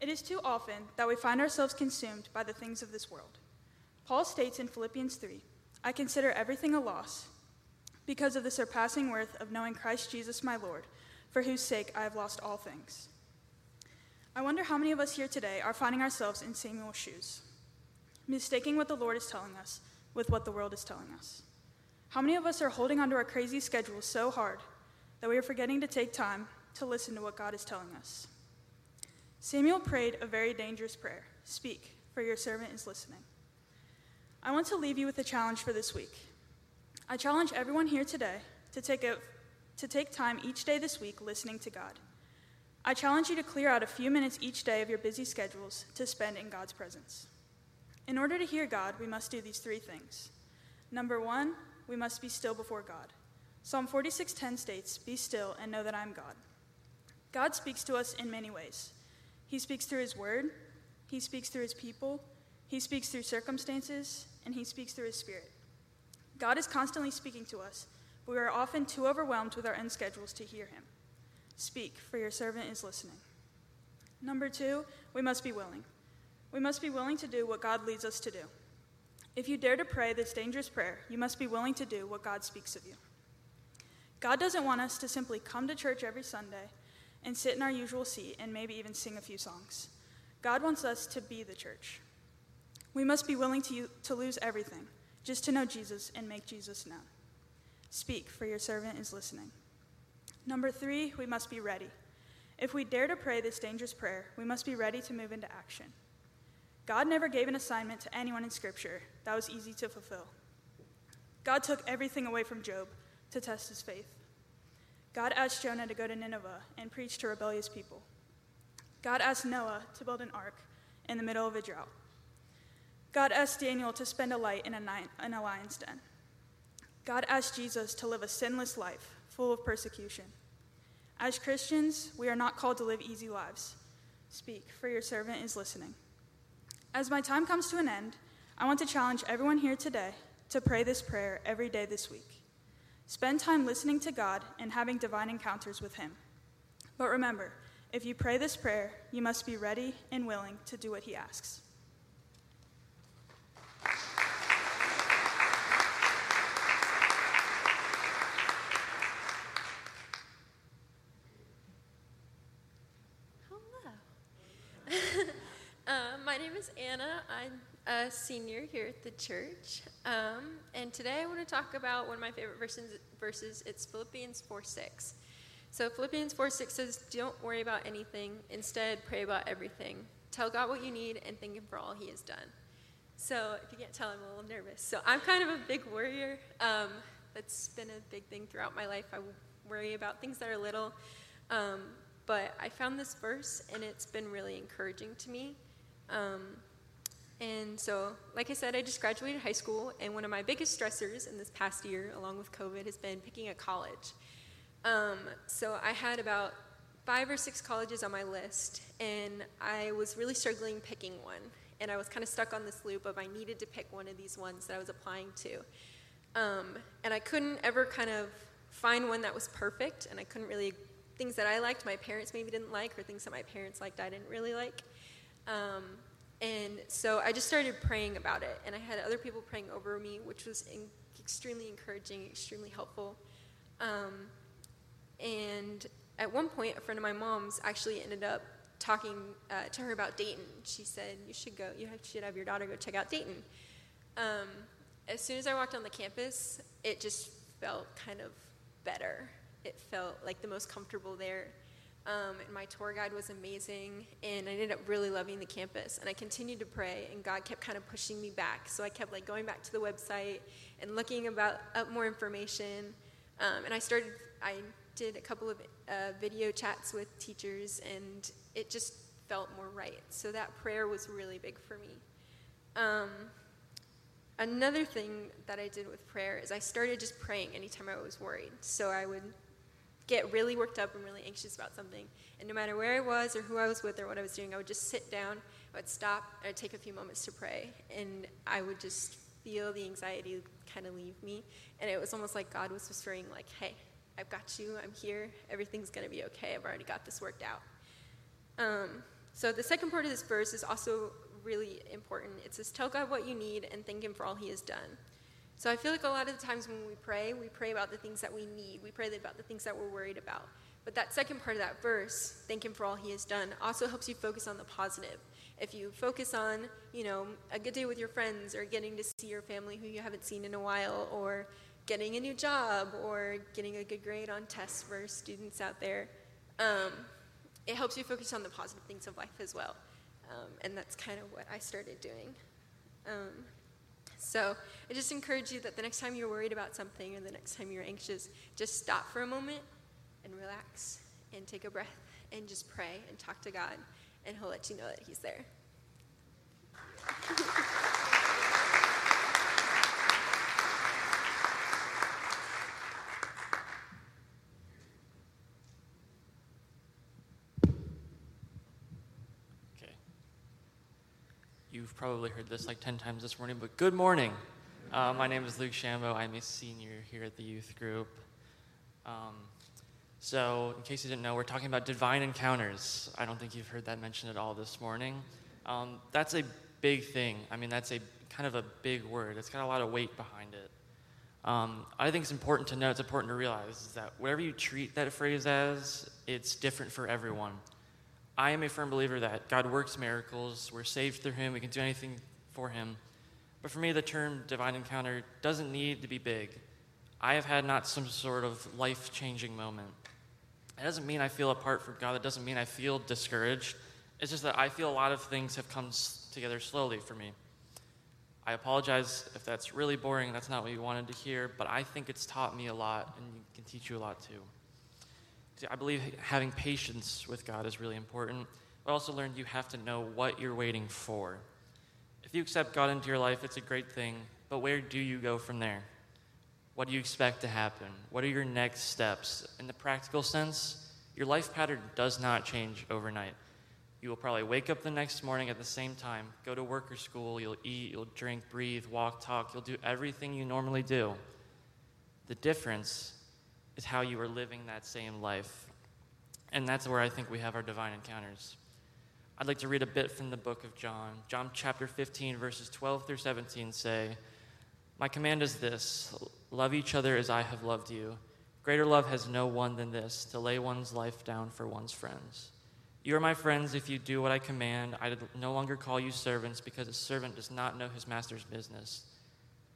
It is too often that we find ourselves consumed by the things of this world. Paul states in Philippians 3 I consider everything a loss because of the surpassing worth of knowing Christ Jesus my Lord, for whose sake I have lost all things. I wonder how many of us here today are finding ourselves in Samuel's shoes, mistaking what the Lord is telling us with what the world is telling us. How many of us are holding onto our crazy schedules so hard that we are forgetting to take time to listen to what God is telling us? Samuel prayed a very dangerous prayer Speak, for your servant is listening. I want to leave you with a challenge for this week. I challenge everyone here today to take, a, to take time each day this week listening to God. I challenge you to clear out a few minutes each day of your busy schedules to spend in God's presence. In order to hear God, we must do these three things. Number one, we must be still before God. Psalm 46:10 states, "Be still and know that I am God." God speaks to us in many ways. He speaks through his word, he speaks through his people, he speaks through circumstances, and he speaks through his spirit. God is constantly speaking to us, but we are often too overwhelmed with our own schedules to hear him. Speak, for your servant is listening. Number two, we must be willing. We must be willing to do what God leads us to do. If you dare to pray this dangerous prayer, you must be willing to do what God speaks of you. God doesn't want us to simply come to church every Sunday and sit in our usual seat and maybe even sing a few songs. God wants us to be the church. We must be willing to, to lose everything just to know Jesus and make Jesus known. Speak, for your servant is listening. Number three, we must be ready. If we dare to pray this dangerous prayer, we must be ready to move into action. God never gave an assignment to anyone in Scripture that was easy to fulfill. God took everything away from Job to test his faith. God asked Jonah to go to Nineveh and preach to rebellious people. God asked Noah to build an ark in the middle of a drought. God asked Daniel to spend a light in a, night, in a lion's den. God asked Jesus to live a sinless life, full of persecution. As Christians, we are not called to live easy lives. Speak, for your servant is listening. As my time comes to an end, I want to challenge everyone here today to pray this prayer every day this week. Spend time listening to God and having divine encounters with Him. But remember, if you pray this prayer, you must be ready and willing to do what He asks. Hello. uh, my name is Anna. I'm a senior here at the church. Um, and today I want to talk about one of my favorite verses. verses. It's Philippians 4 6. So Philippians 4 6 says, Don't worry about anything. Instead, pray about everything. Tell God what you need and thank Him for all He has done. So if you can't tell, I'm a little nervous. So I'm kind of a big worrier. Um, that's been a big thing throughout my life. I worry about things that are little. Um, but I found this verse and it's been really encouraging to me. Um, and so, like I said, I just graduated high school, and one of my biggest stressors in this past year, along with COVID, has been picking a college. Um, so I had about five or six colleges on my list, and I was really struggling picking one. And I was kind of stuck on this loop of I needed to pick one of these ones that I was applying to. Um, and I couldn't ever kind of find one that was perfect, and I couldn't really, things that I liked, my parents maybe didn't like, or things that my parents liked, I didn't really like. Um, and so I just started praying about it, and I had other people praying over me, which was in- extremely encouraging, extremely helpful. Um, and at one point, a friend of my mom's actually ended up talking uh, to her about Dayton. She said, "You should go. You should have your daughter go check out Dayton." Um, as soon as I walked on the campus, it just felt kind of better. It felt like the most comfortable there. Um, and my tour guide was amazing, and I ended up really loving the campus. And I continued to pray, and God kept kind of pushing me back. So I kept like going back to the website and looking about up more information. Um, and I started, I did a couple of uh, video chats with teachers, and it just felt more right. So that prayer was really big for me. Um, another thing that I did with prayer is I started just praying anytime I was worried. So I would get really worked up and really anxious about something. And no matter where I was or who I was with or what I was doing, I would just sit down, I would stop, and I'd take a few moments to pray. And I would just feel the anxiety kind of leave me. And it was almost like God was whispering, like, hey, I've got you, I'm here, everything's going to be okay, I've already got this worked out. Um, so the second part of this verse is also really important. It says, tell God what you need and thank Him for all He has done. So I feel like a lot of the times when we pray, we pray about the things that we need. We pray about the things that we're worried about. But that second part of that verse, thank him for all he has done, also helps you focus on the positive. If you focus on, you know, a good day with your friends or getting to see your family who you haven't seen in a while or getting a new job or getting a good grade on tests for students out there, um, it helps you focus on the positive things of life as well. Um, and that's kind of what I started doing. Um, so I just encourage you that the next time you're worried about something or the next time you're anxious, just stop for a moment and relax and take a breath and just pray and talk to God, and He'll let you know that He's there. you've probably heard this like 10 times this morning, but good morning. Uh, my name is Luke Shambo. I'm a senior here at the youth group. Um, so, in case you didn't know, we're talking about divine encounters. I don't think you've heard that mentioned at all this morning. Um, that's a big thing. I mean, that's a kind of a big word. It's got a lot of weight behind it. Um, I think it's important to know, it's important to realize is that whatever you treat that phrase as, it's different for everyone. I am a firm believer that God works miracles. We're saved through Him. We can do anything for Him. But for me, the term divine encounter doesn't need to be big. I have had not some sort of life changing moment. It doesn't mean I feel apart from God. It doesn't mean I feel discouraged. It's just that I feel a lot of things have come together slowly for me. I apologize if that's really boring. That's not what you wanted to hear, but I think it's taught me a lot and can teach you a lot too. I believe having patience with God is really important. I also learned you have to know what you're waiting for. If you accept God into your life, it's a great thing, but where do you go from there? What do you expect to happen? What are your next steps? In the practical sense, your life pattern does not change overnight. You will probably wake up the next morning at the same time, go to work or school, you'll eat, you'll drink, breathe, walk, talk, you'll do everything you normally do. The difference is how you are living that same life. And that's where I think we have our divine encounters. I'd like to read a bit from the book of John. John chapter 15, verses 12 through 17 say, My command is this love each other as I have loved you. Greater love has no one than this, to lay one's life down for one's friends. You are my friends if you do what I command. I no longer call you servants because a servant does not know his master's business.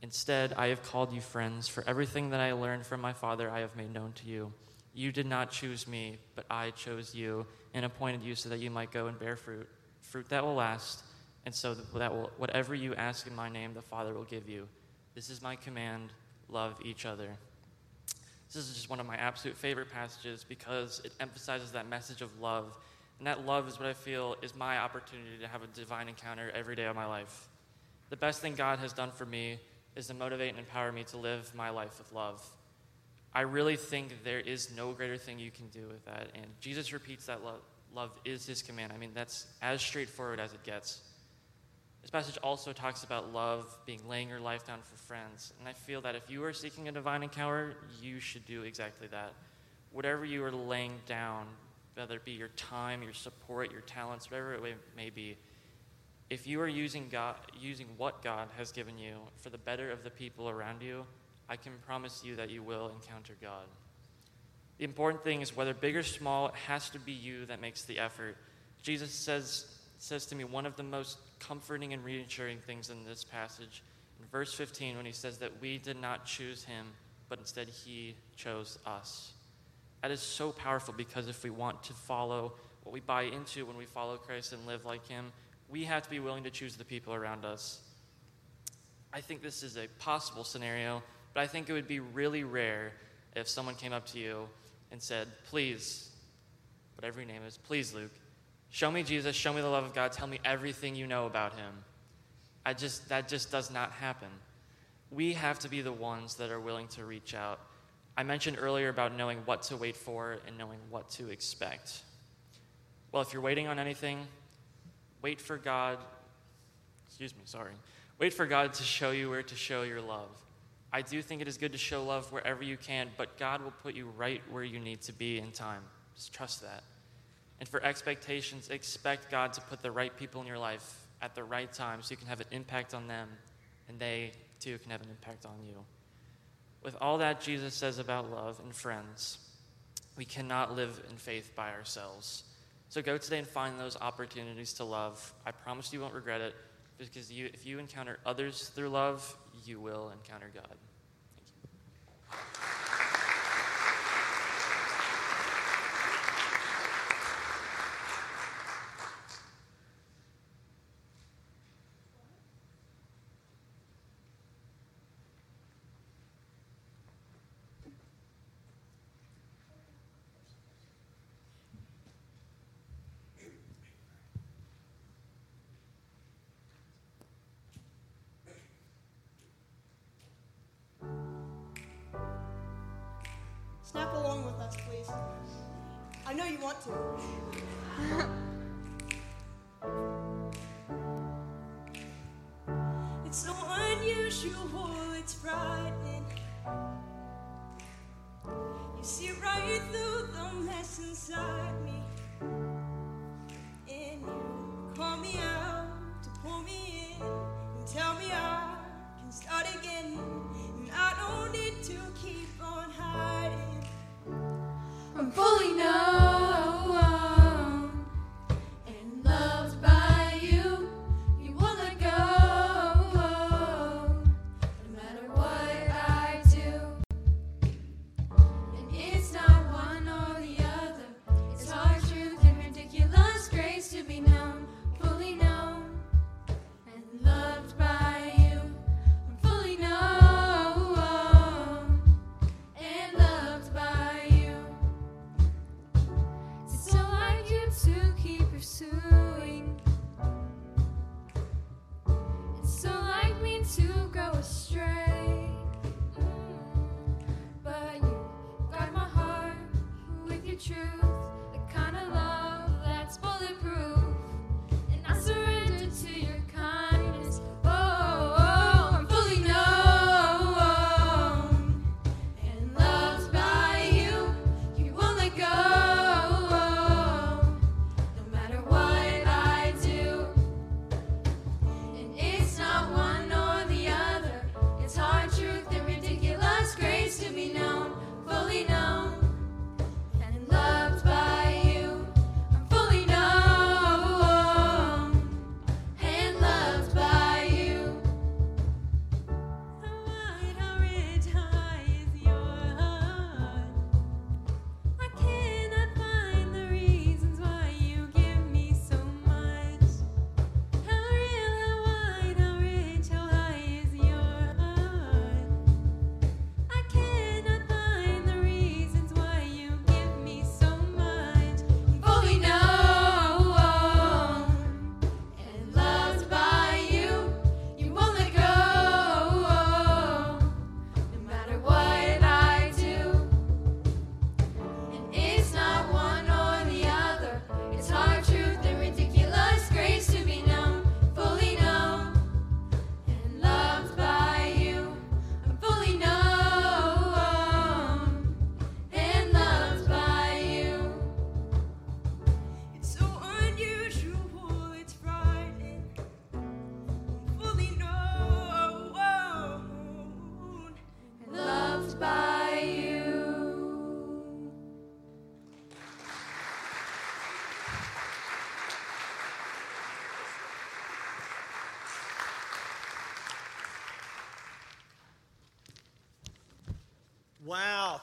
Instead, I have called you friends, for everything that I learned from my Father I have made known to you. You did not choose me, but I chose you and appointed you so that you might go and bear fruit, fruit that will last, and so that will, whatever you ask in my name, the Father will give you. This is my command love each other. This is just one of my absolute favorite passages because it emphasizes that message of love. And that love is what I feel is my opportunity to have a divine encounter every day of my life. The best thing God has done for me is to motivate and empower me to live my life with love. I really think there is no greater thing you can do with that. And Jesus repeats that love, love is his command. I mean, that's as straightforward as it gets. This passage also talks about love being laying your life down for friends. And I feel that if you are seeking a divine encounter, you should do exactly that. Whatever you are laying down, whether it be your time, your support, your talents, whatever it may be, if you are using God, using what God has given you for the better of the people around you, I can promise you that you will encounter God. The important thing is whether big or small, it has to be you that makes the effort. Jesus says, says to me one of the most comforting and reassuring things in this passage in verse 15 when he says that we did not choose him, but instead he chose us. That is so powerful because if we want to follow what we buy into when we follow Christ and live like him, we have to be willing to choose the people around us. I think this is a possible scenario, but I think it would be really rare if someone came up to you and said, Please, whatever your name is, please, Luke, show me Jesus, show me the love of God, tell me everything you know about him. I just that just does not happen. We have to be the ones that are willing to reach out. I mentioned earlier about knowing what to wait for and knowing what to expect. Well, if you're waiting on anything, wait for God, excuse me, sorry. Wait for God to show you where to show your love. I do think it is good to show love wherever you can, but God will put you right where you need to be in time. Just trust that. And for expectations, expect God to put the right people in your life at the right time so you can have an impact on them and they too can have an impact on you. With all that Jesus says about love and friends, we cannot live in faith by ourselves. So go today and find those opportunities to love. I promise you won't regret it because you, if you encounter others through love, you will encounter God. Snap want to.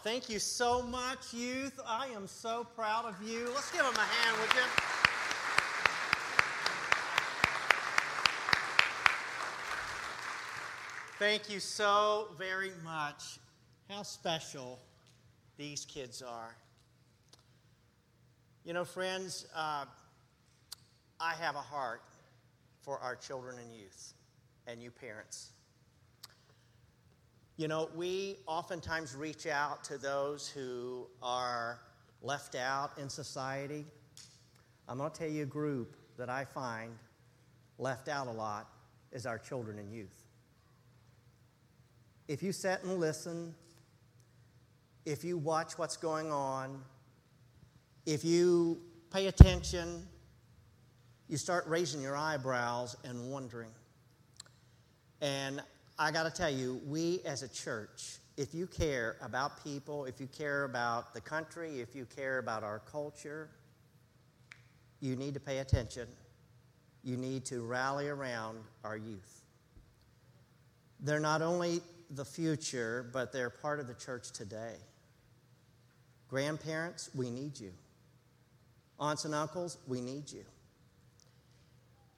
Thank you so much, youth. I am so proud of you. Let's give them a hand, would you? Thank you so very much. How special these kids are. You know, friends, uh, I have a heart for our children and youth and you parents. You know, we oftentimes reach out to those who are left out in society. I'm going to tell you a group that I find left out a lot is our children and youth. If you sit and listen, if you watch what's going on, if you pay attention, you start raising your eyebrows and wondering. And I got to tell you, we as a church, if you care about people, if you care about the country, if you care about our culture, you need to pay attention. You need to rally around our youth. They're not only the future, but they're part of the church today. Grandparents, we need you. Aunts and uncles, we need you.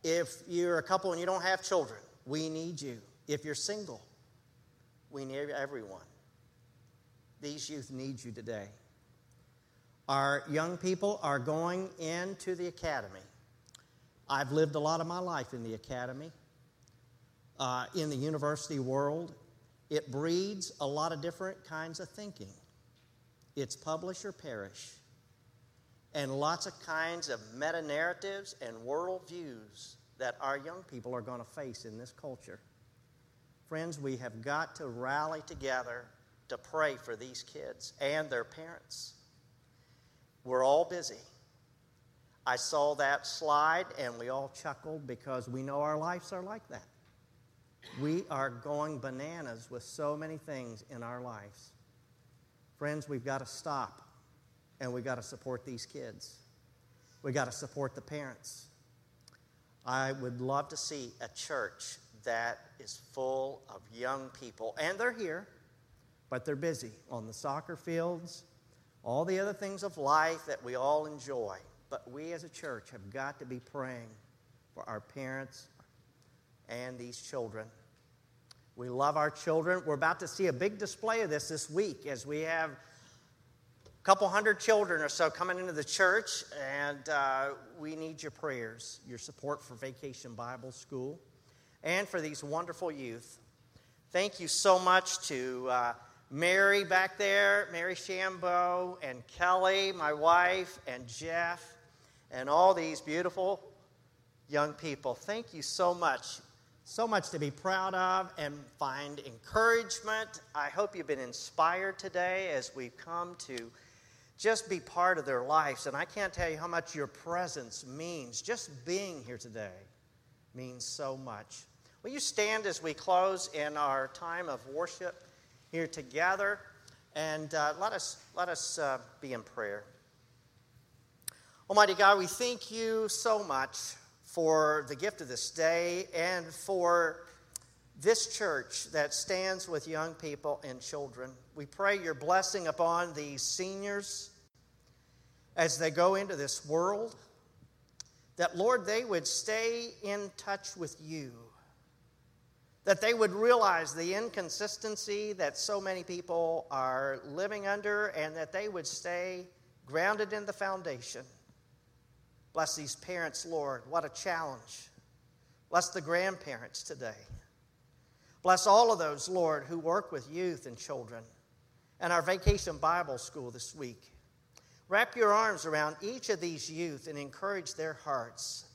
If you're a couple and you don't have children, we need you. If you're single, we need everyone. These youth need you today. Our young people are going into the academy. I've lived a lot of my life in the academy, uh, in the university world. It breeds a lot of different kinds of thinking. It's publish or perish, and lots of kinds of meta narratives and worldviews that our young people are going to face in this culture. Friends, we have got to rally together to pray for these kids and their parents. We're all busy. I saw that slide and we all chuckled because we know our lives are like that. We are going bananas with so many things in our lives. Friends, we've got to stop and we've got to support these kids. We've got to support the parents. I would love to see a church that is full of young people, and they're here, but they're busy on the soccer fields, all the other things of life that we all enjoy. But we as a church have got to be praying for our parents and these children. We love our children. We're about to see a big display of this this week as we have a couple hundred children or so coming into the church, and uh, we need your prayers, your support for Vacation Bible School, and for these wonderful youth. Thank you so much to uh, Mary back there, Mary Shambo, and Kelly, my wife, and Jeff, and all these beautiful young people. Thank you so much. So much to be proud of and find encouragement. I hope you've been inspired today as we've come to just be part of their lives. And I can't tell you how much your presence means. Just being here today means so much. Will you stand as we close in our time of worship here together? And uh, let us, let us uh, be in prayer. Almighty God, we thank you so much for the gift of this day and for this church that stands with young people and children. We pray your blessing upon these seniors as they go into this world, that, Lord, they would stay in touch with you, that they would realize the inconsistency that so many people are living under, and that they would stay grounded in the foundation. Bless these parents, Lord. What a challenge. Bless the grandparents today. Bless all of those, Lord, who work with youth and children and our vacation Bible school this week. Wrap your arms around each of these youth and encourage their hearts.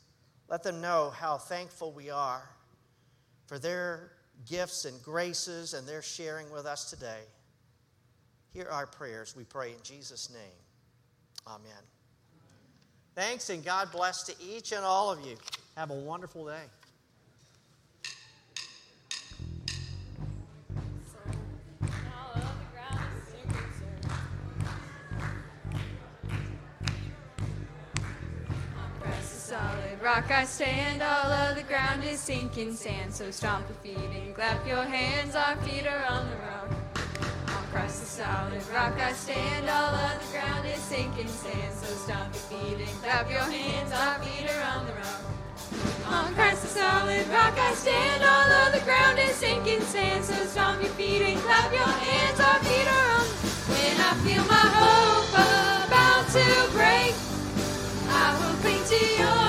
Let them know how thankful we are for their gifts and graces and their sharing with us today. Hear our prayers, we pray in Jesus' name. Amen. Thanks and God bless to each and all of you. Have a wonderful day. Rock I stand, all of the ground is sinking sand. So stomp your feet and clap your hands, our feet are on the rock. Christ the solid rock I stand, all of the ground is sinking sand. So stomp your feet and clap your hands, our feet are on the rock. On Christ the solid rock I stand, all of the ground is sinking sand. So stomp your feet and clap your hands, our feet are on. When I feel my hope about to break, I will cling to your